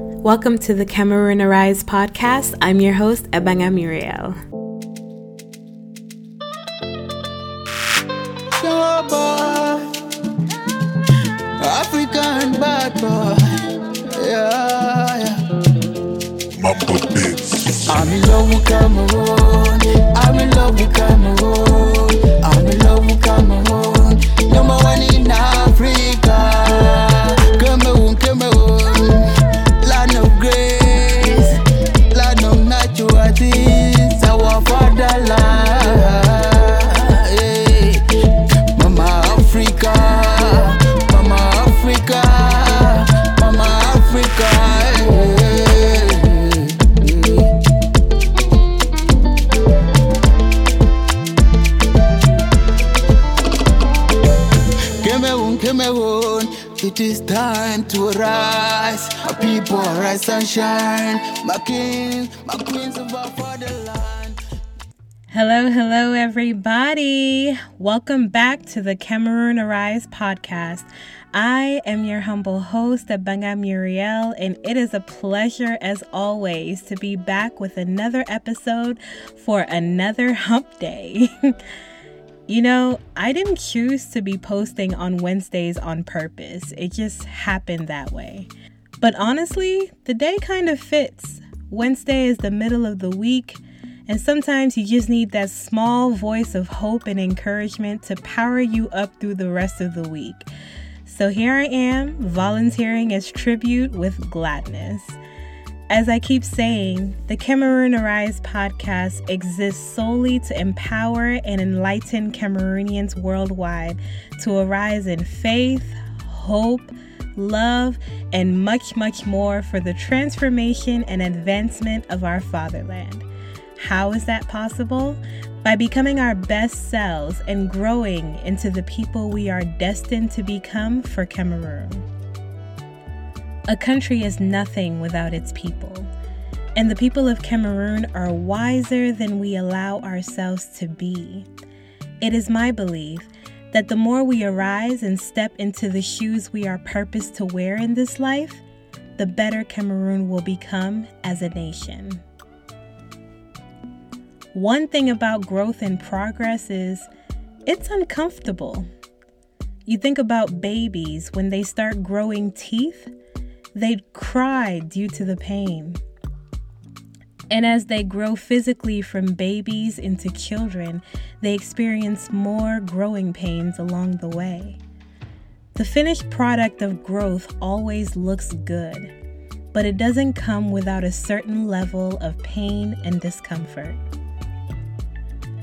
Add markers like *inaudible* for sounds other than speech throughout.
Welcome to the Cameroon Arise podcast. I'm your host, Ebanga Muriel. African bad boy. Yeah, yeah. I'm in love with Cameroon. I'm in love with Cameroon. It is time to rise. My people and shine. My king, my queens of our fatherland. Hello, hello, everybody. Welcome back to the Cameroon Arise podcast. I am your humble host, Ebanga Muriel, and it is a pleasure, as always, to be back with another episode for another hump day. *laughs* you know, I didn't choose to be posting on Wednesdays on purpose, it just happened that way. But honestly, the day kind of fits. Wednesday is the middle of the week. And sometimes you just need that small voice of hope and encouragement to power you up through the rest of the week. So here I am, volunteering as tribute with gladness. As I keep saying, the Cameroon Arise podcast exists solely to empower and enlighten Cameroonians worldwide to arise in faith, hope, love, and much, much more for the transformation and advancement of our fatherland. How is that possible? By becoming our best selves and growing into the people we are destined to become for Cameroon. A country is nothing without its people, and the people of Cameroon are wiser than we allow ourselves to be. It is my belief that the more we arise and step into the shoes we are purposed to wear in this life, the better Cameroon will become as a nation. One thing about growth and progress is it's uncomfortable. You think about babies when they start growing teeth, they'd cry due to the pain. And as they grow physically from babies into children, they experience more growing pains along the way. The finished product of growth always looks good, but it doesn't come without a certain level of pain and discomfort.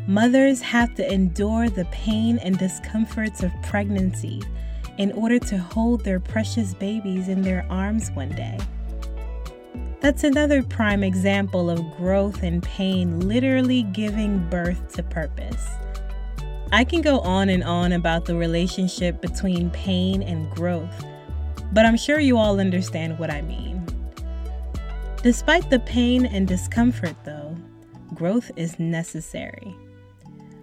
Mothers have to endure the pain and discomforts of pregnancy in order to hold their precious babies in their arms one day. That's another prime example of growth and pain literally giving birth to purpose. I can go on and on about the relationship between pain and growth, but I'm sure you all understand what I mean. Despite the pain and discomfort, though, growth is necessary.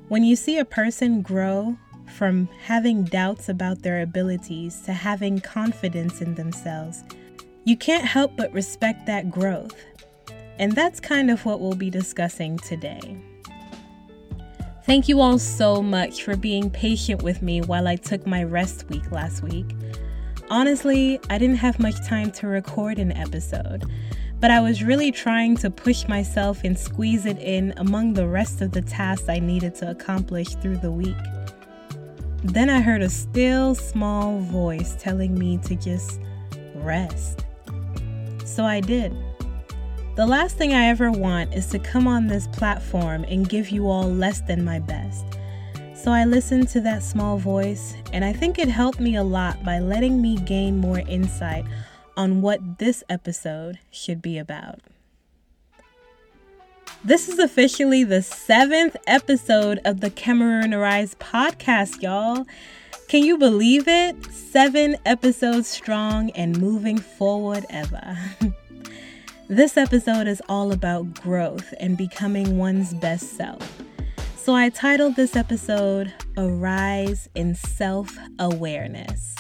When you see a person grow from having doubts about their abilities to having confidence in themselves, you can't help but respect that growth. And that's kind of what we'll be discussing today. Thank you all so much for being patient with me while I took my rest week last week. Honestly, I didn't have much time to record an episode, but I was really trying to push myself and squeeze it in among the rest of the tasks I needed to accomplish through the week. Then I heard a still small voice telling me to just rest. So I did. The last thing I ever want is to come on this platform and give you all less than my best. So I listened to that small voice, and I think it helped me a lot by letting me gain more insight on what this episode should be about. This is officially the seventh episode of the Cameroon Arise podcast, y'all. Can you believe it? Seven episodes strong and moving forward ever. *laughs* this episode is all about growth and becoming one's best self. So I titled this episode Arise in Self Awareness.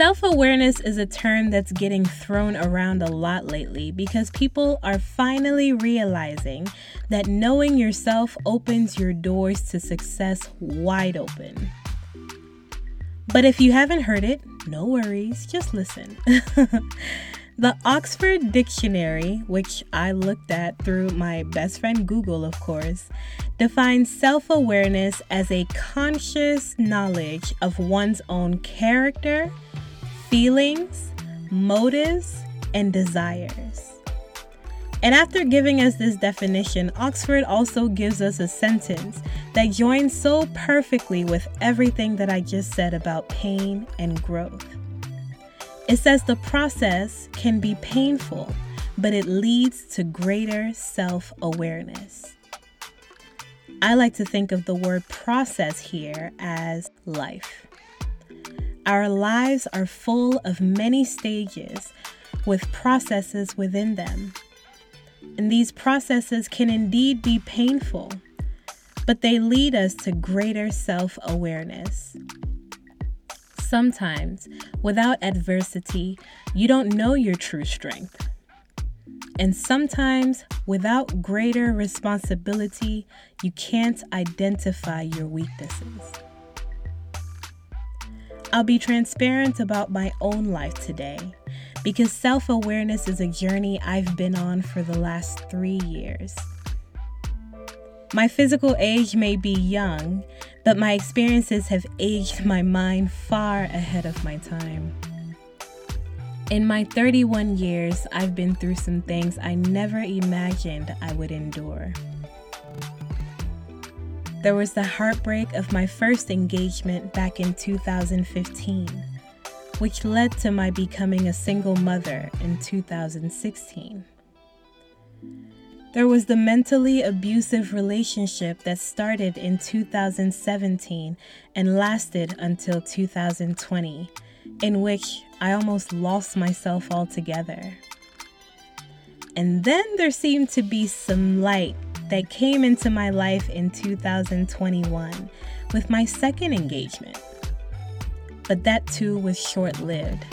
Self awareness is a term that's getting thrown around a lot lately because people are finally realizing that knowing yourself opens your doors to success wide open. But if you haven't heard it, no worries, just listen. *laughs* the Oxford Dictionary, which I looked at through my best friend Google, of course, defines self awareness as a conscious knowledge of one's own character feelings, motives, and desires. And after giving us this definition, Oxford also gives us a sentence that joins so perfectly with everything that I just said about pain and growth. It says the process can be painful, but it leads to greater self awareness. I like to think of the word process here as life. Our lives are full of many stages with processes within them. And these processes can indeed be painful, but they lead us to greater self awareness. Sometimes, without adversity, you don't know your true strength. And sometimes, without greater responsibility, you can't identify your weaknesses. I'll be transparent about my own life today because self awareness is a journey I've been on for the last three years. My physical age may be young, but my experiences have aged my mind far ahead of my time. In my 31 years, I've been through some things I never imagined I would endure. There was the heartbreak of my first engagement back in 2015, which led to my becoming a single mother in 2016. There was the mentally abusive relationship that started in 2017 and lasted until 2020, in which I almost lost myself altogether. And then there seemed to be some light that came into my life in 2021 with my second engagement. But that too was short lived,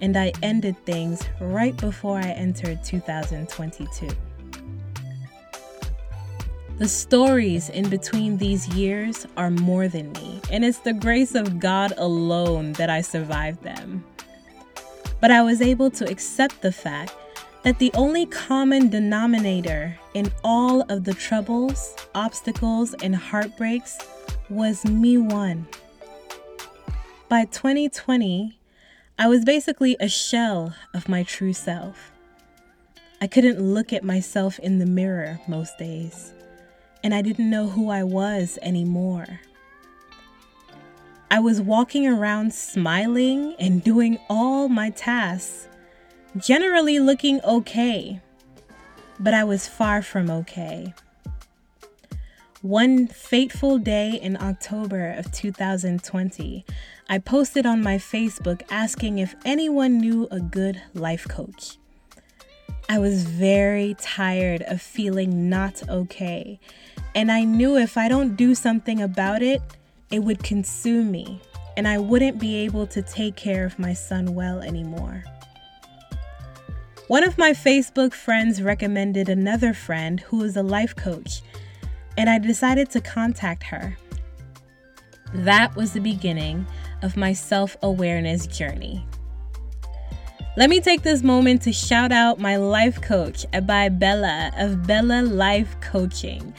and I ended things right before I entered 2022. The stories in between these years are more than me, and it's the grace of God alone that I survived them. But I was able to accept the fact that the only common denominator in all of the troubles, obstacles, and heartbreaks was me one. By 2020, I was basically a shell of my true self. I couldn't look at myself in the mirror most days, and I didn't know who I was anymore. I was walking around smiling and doing all my tasks generally looking okay, but I was far from okay. One fateful day in October of 2020, I posted on my Facebook asking if anyone knew a good life coach. I was very tired of feeling not okay, and I knew if I don't do something about it, it would consume me, and I wouldn't be able to take care of my son well anymore. One of my Facebook friends recommended another friend who is a life coach, and I decided to contact her. That was the beginning of my self awareness journey. Let me take this moment to shout out my life coach, Abai Bella of Bella Life Coaching.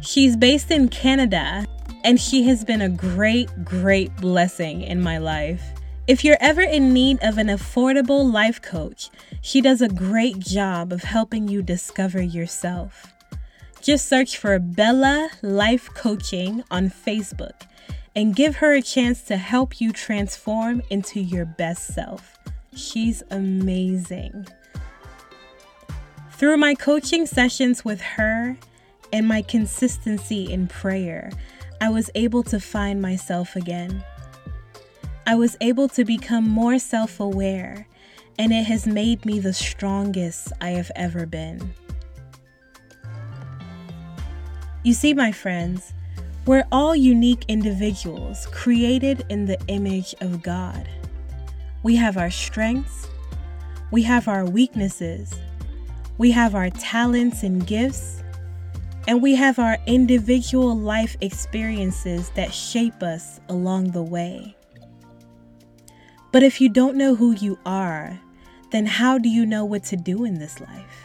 She's based in Canada, and she has been a great, great blessing in my life. If you're ever in need of an affordable life coach, she does a great job of helping you discover yourself. Just search for Bella Life Coaching on Facebook and give her a chance to help you transform into your best self. She's amazing. Through my coaching sessions with her and my consistency in prayer, I was able to find myself again. I was able to become more self aware, and it has made me the strongest I have ever been. You see, my friends, we're all unique individuals created in the image of God. We have our strengths, we have our weaknesses, we have our talents and gifts, and we have our individual life experiences that shape us along the way. But if you don't know who you are, then how do you know what to do in this life?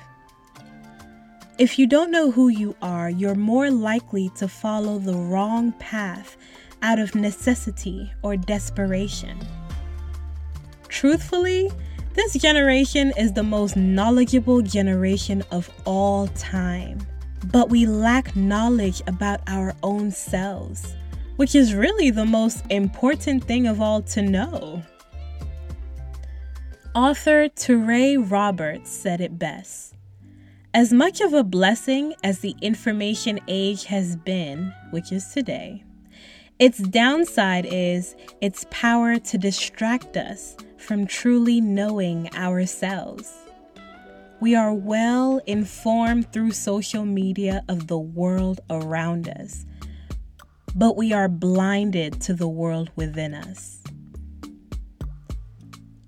If you don't know who you are, you're more likely to follow the wrong path out of necessity or desperation. Truthfully, this generation is the most knowledgeable generation of all time, but we lack knowledge about our own selves, which is really the most important thing of all to know. Author Teray Roberts said it best. As much of a blessing as the information age has been, which is today, its downside is its power to distract us from truly knowing ourselves. We are well informed through social media of the world around us, but we are blinded to the world within us.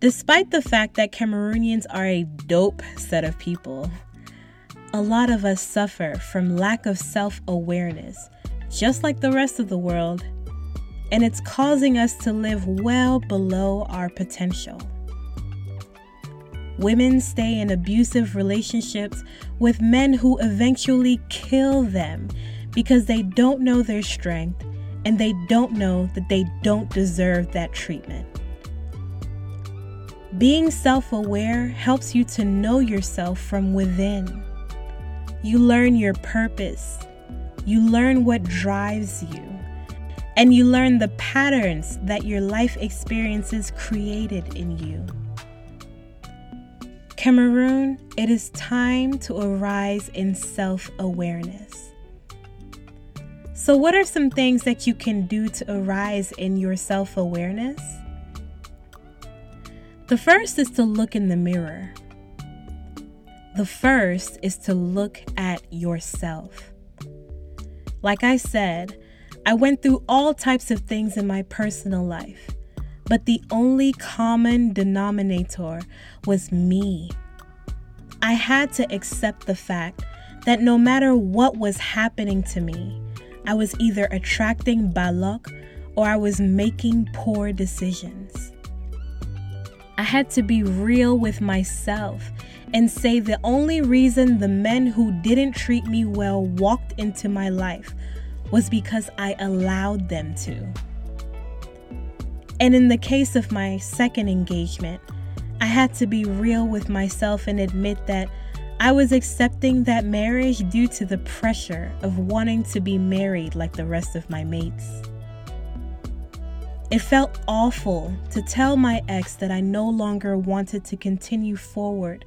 Despite the fact that Cameroonians are a dope set of people, a lot of us suffer from lack of self awareness, just like the rest of the world, and it's causing us to live well below our potential. Women stay in abusive relationships with men who eventually kill them because they don't know their strength and they don't know that they don't deserve that treatment. Being self aware helps you to know yourself from within. You learn your purpose, you learn what drives you, and you learn the patterns that your life experiences created in you. Cameroon, it is time to arise in self awareness. So, what are some things that you can do to arise in your self awareness? The first is to look in the mirror. The first is to look at yourself. Like I said, I went through all types of things in my personal life, but the only common denominator was me. I had to accept the fact that no matter what was happening to me, I was either attracting bad luck or I was making poor decisions. I had to be real with myself and say the only reason the men who didn't treat me well walked into my life was because I allowed them to. And in the case of my second engagement, I had to be real with myself and admit that I was accepting that marriage due to the pressure of wanting to be married like the rest of my mates. It felt awful to tell my ex that I no longer wanted to continue forward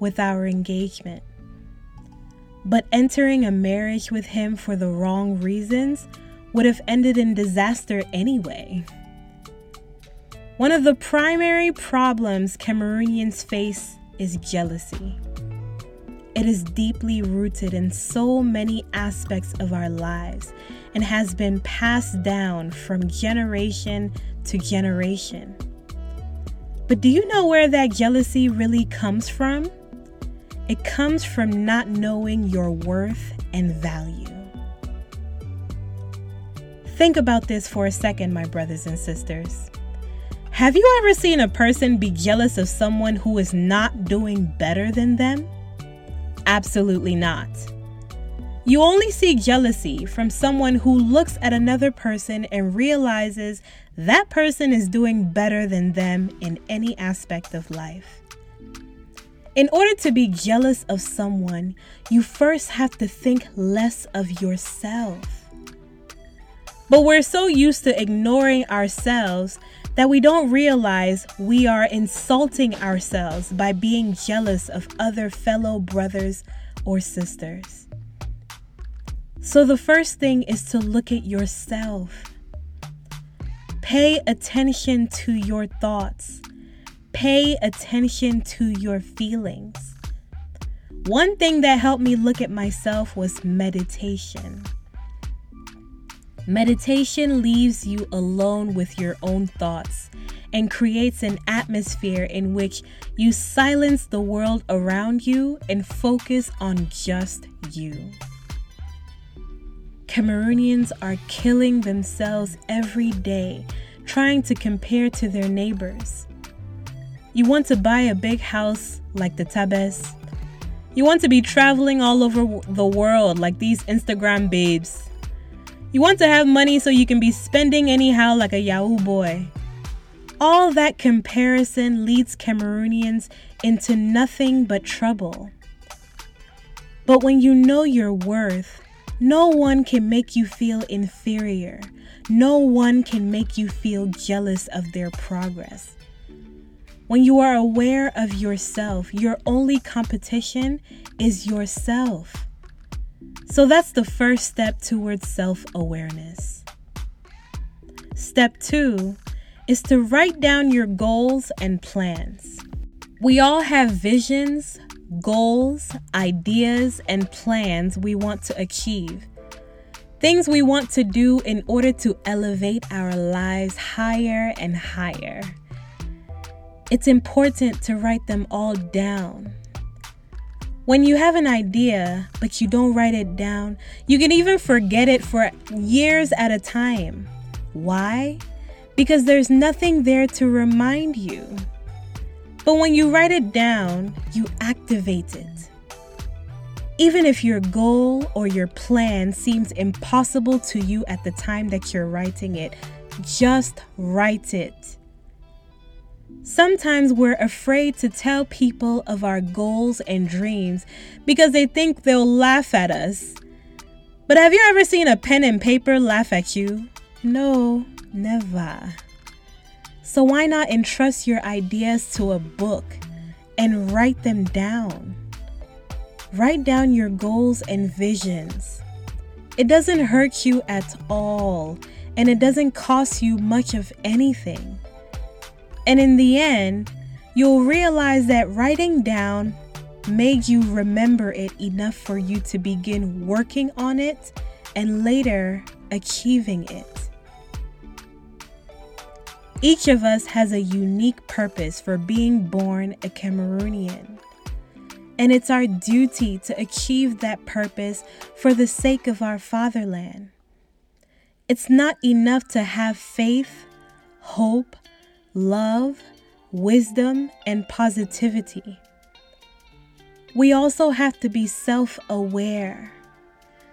with our engagement. But entering a marriage with him for the wrong reasons would have ended in disaster anyway. One of the primary problems Cameroonians face is jealousy. It is deeply rooted in so many aspects of our lives and has been passed down from generation to generation. But do you know where that jealousy really comes from? It comes from not knowing your worth and value. Think about this for a second, my brothers and sisters. Have you ever seen a person be jealous of someone who is not doing better than them? Absolutely not. You only see jealousy from someone who looks at another person and realizes that person is doing better than them in any aspect of life. In order to be jealous of someone, you first have to think less of yourself. But we're so used to ignoring ourselves that we don't realize we are insulting ourselves by being jealous of other fellow brothers or sisters. So, the first thing is to look at yourself. Pay attention to your thoughts. Pay attention to your feelings. One thing that helped me look at myself was meditation. Meditation leaves you alone with your own thoughts and creates an atmosphere in which you silence the world around you and focus on just you. Cameroonians are killing themselves every day trying to compare to their neighbors. You want to buy a big house like the Tabes. You want to be traveling all over the world like these Instagram babes. You want to have money so you can be spending anyhow like a Yahoo boy. All that comparison leads Cameroonians into nothing but trouble. But when you know your worth, no one can make you feel inferior. No one can make you feel jealous of their progress. When you are aware of yourself, your only competition is yourself. So that's the first step towards self awareness. Step two is to write down your goals and plans. We all have visions, goals, ideas, and plans we want to achieve. Things we want to do in order to elevate our lives higher and higher. It's important to write them all down. When you have an idea, but you don't write it down, you can even forget it for years at a time. Why? Because there's nothing there to remind you. But when you write it down, you activate it. Even if your goal or your plan seems impossible to you at the time that you're writing it, just write it. Sometimes we're afraid to tell people of our goals and dreams because they think they'll laugh at us. But have you ever seen a pen and paper laugh at you? No, never. So why not entrust your ideas to a book and write them down? Write down your goals and visions. It doesn't hurt you at all, and it doesn't cost you much of anything. And in the end, you'll realize that writing down made you remember it enough for you to begin working on it and later achieving it. Each of us has a unique purpose for being born a Cameroonian. And it's our duty to achieve that purpose for the sake of our fatherland. It's not enough to have faith, hope, love, wisdom, and positivity. We also have to be self aware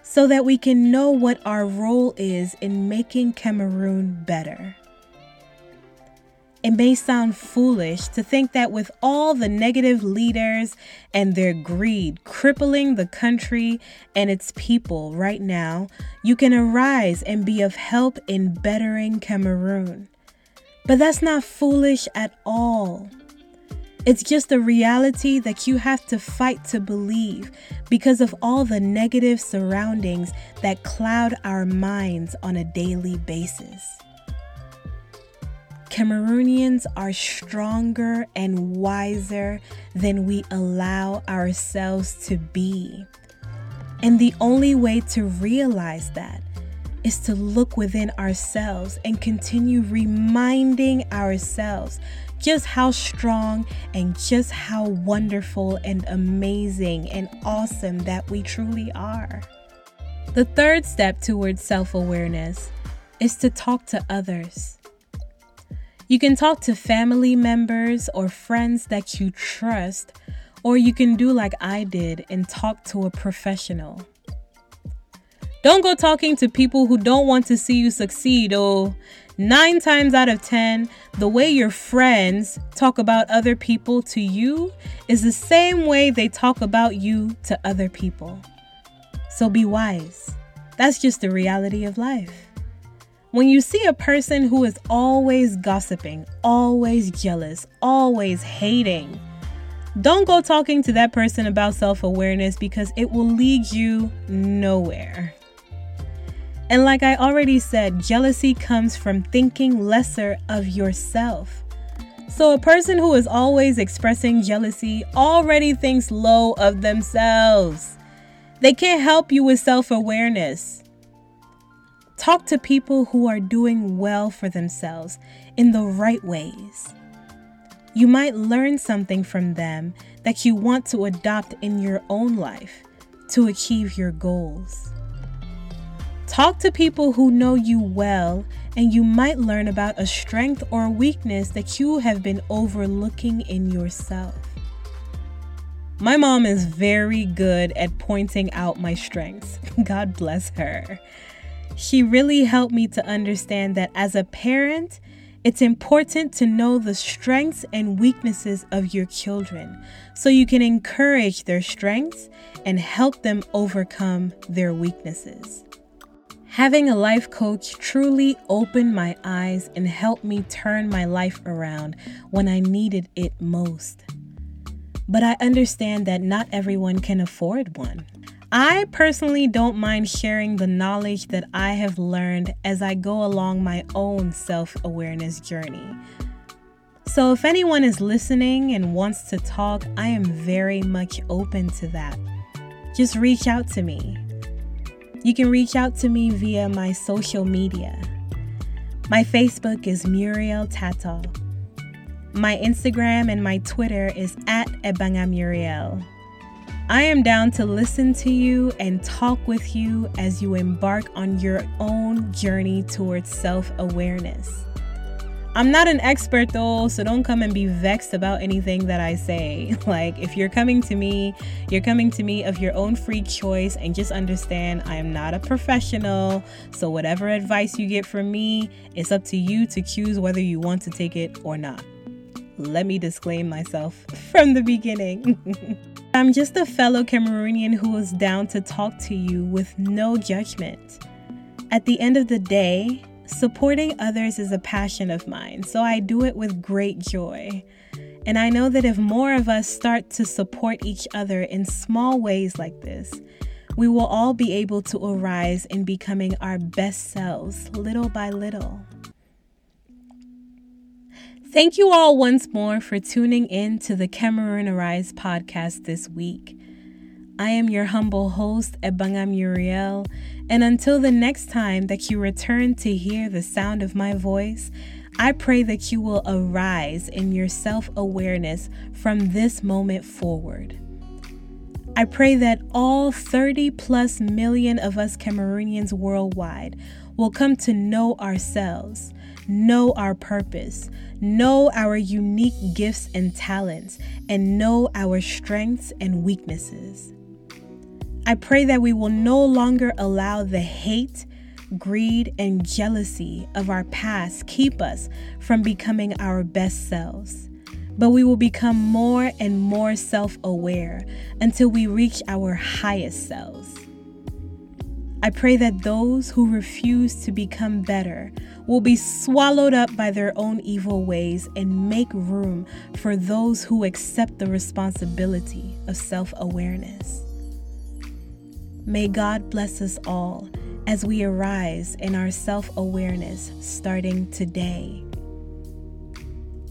so that we can know what our role is in making Cameroon better. It may sound foolish to think that with all the negative leaders and their greed crippling the country and its people right now, you can arise and be of help in bettering Cameroon. But that's not foolish at all. It's just a reality that you have to fight to believe because of all the negative surroundings that cloud our minds on a daily basis. Cameroonians are stronger and wiser than we allow ourselves to be. And the only way to realize that is to look within ourselves and continue reminding ourselves just how strong and just how wonderful and amazing and awesome that we truly are. The third step towards self awareness is to talk to others. You can talk to family members or friends that you trust, or you can do like I did and talk to a professional. Don't go talking to people who don't want to see you succeed, or nine times out of ten, the way your friends talk about other people to you is the same way they talk about you to other people. So be wise. That's just the reality of life. When you see a person who is always gossiping, always jealous, always hating, don't go talking to that person about self awareness because it will lead you nowhere. And like I already said, jealousy comes from thinking lesser of yourself. So a person who is always expressing jealousy already thinks low of themselves. They can't help you with self awareness. Talk to people who are doing well for themselves in the right ways. You might learn something from them that you want to adopt in your own life to achieve your goals. Talk to people who know you well, and you might learn about a strength or weakness that you have been overlooking in yourself. My mom is very good at pointing out my strengths. *laughs* God bless her. She really helped me to understand that as a parent, it's important to know the strengths and weaknesses of your children so you can encourage their strengths and help them overcome their weaknesses. Having a life coach truly opened my eyes and helped me turn my life around when I needed it most. But I understand that not everyone can afford one. I personally don't mind sharing the knowledge that I have learned as I go along my own self awareness journey. So, if anyone is listening and wants to talk, I am very much open to that. Just reach out to me. You can reach out to me via my social media. My Facebook is Muriel Tato. My Instagram and my Twitter is at Ebanga Muriel. I am down to listen to you and talk with you as you embark on your own journey towards self awareness. I'm not an expert though, so don't come and be vexed about anything that I say. *laughs* Like, if you're coming to me, you're coming to me of your own free choice, and just understand I am not a professional. So, whatever advice you get from me, it's up to you to choose whether you want to take it or not. Let me disclaim myself *laughs* from the beginning. *laughs* I'm just a fellow Cameroonian who is down to talk to you with no judgment. At the end of the day, supporting others is a passion of mine, so I do it with great joy. And I know that if more of us start to support each other in small ways like this, we will all be able to arise in becoming our best selves little by little. Thank you all once more for tuning in to the Cameroon Arise podcast this week. I am your humble host, Ebanga Muriel, and until the next time that you return to hear the sound of my voice, I pray that you will arise in your self awareness from this moment forward. I pray that all 30 plus million of us Cameroonians worldwide will come to know ourselves know our purpose, know our unique gifts and talents, and know our strengths and weaknesses. I pray that we will no longer allow the hate, greed, and jealousy of our past keep us from becoming our best selves. But we will become more and more self aware until we reach our highest selves. I pray that those who refuse to become better will be swallowed up by their own evil ways and make room for those who accept the responsibility of self awareness. May God bless us all as we arise in our self awareness starting today.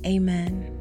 Amen.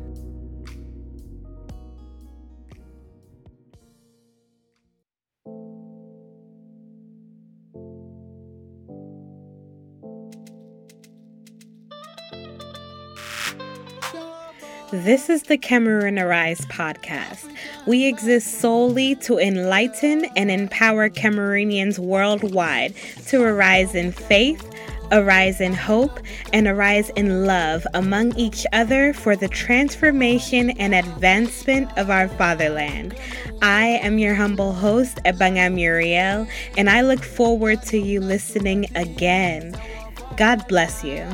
This is the Cameroon Arise podcast. We exist solely to enlighten and empower Cameroonians worldwide to arise in faith, arise in hope, and arise in love among each other for the transformation and advancement of our fatherland. I am your humble host, Ebanga Muriel, and I look forward to you listening again. God bless you.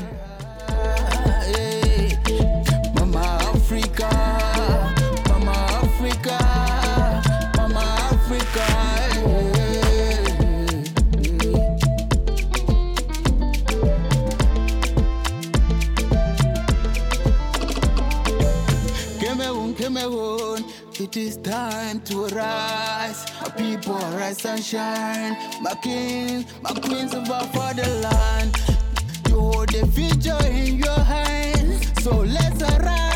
It is time to rise. My people rise and shine. My kings, my queens of our fatherland. You hold the future in your hands. So let's arise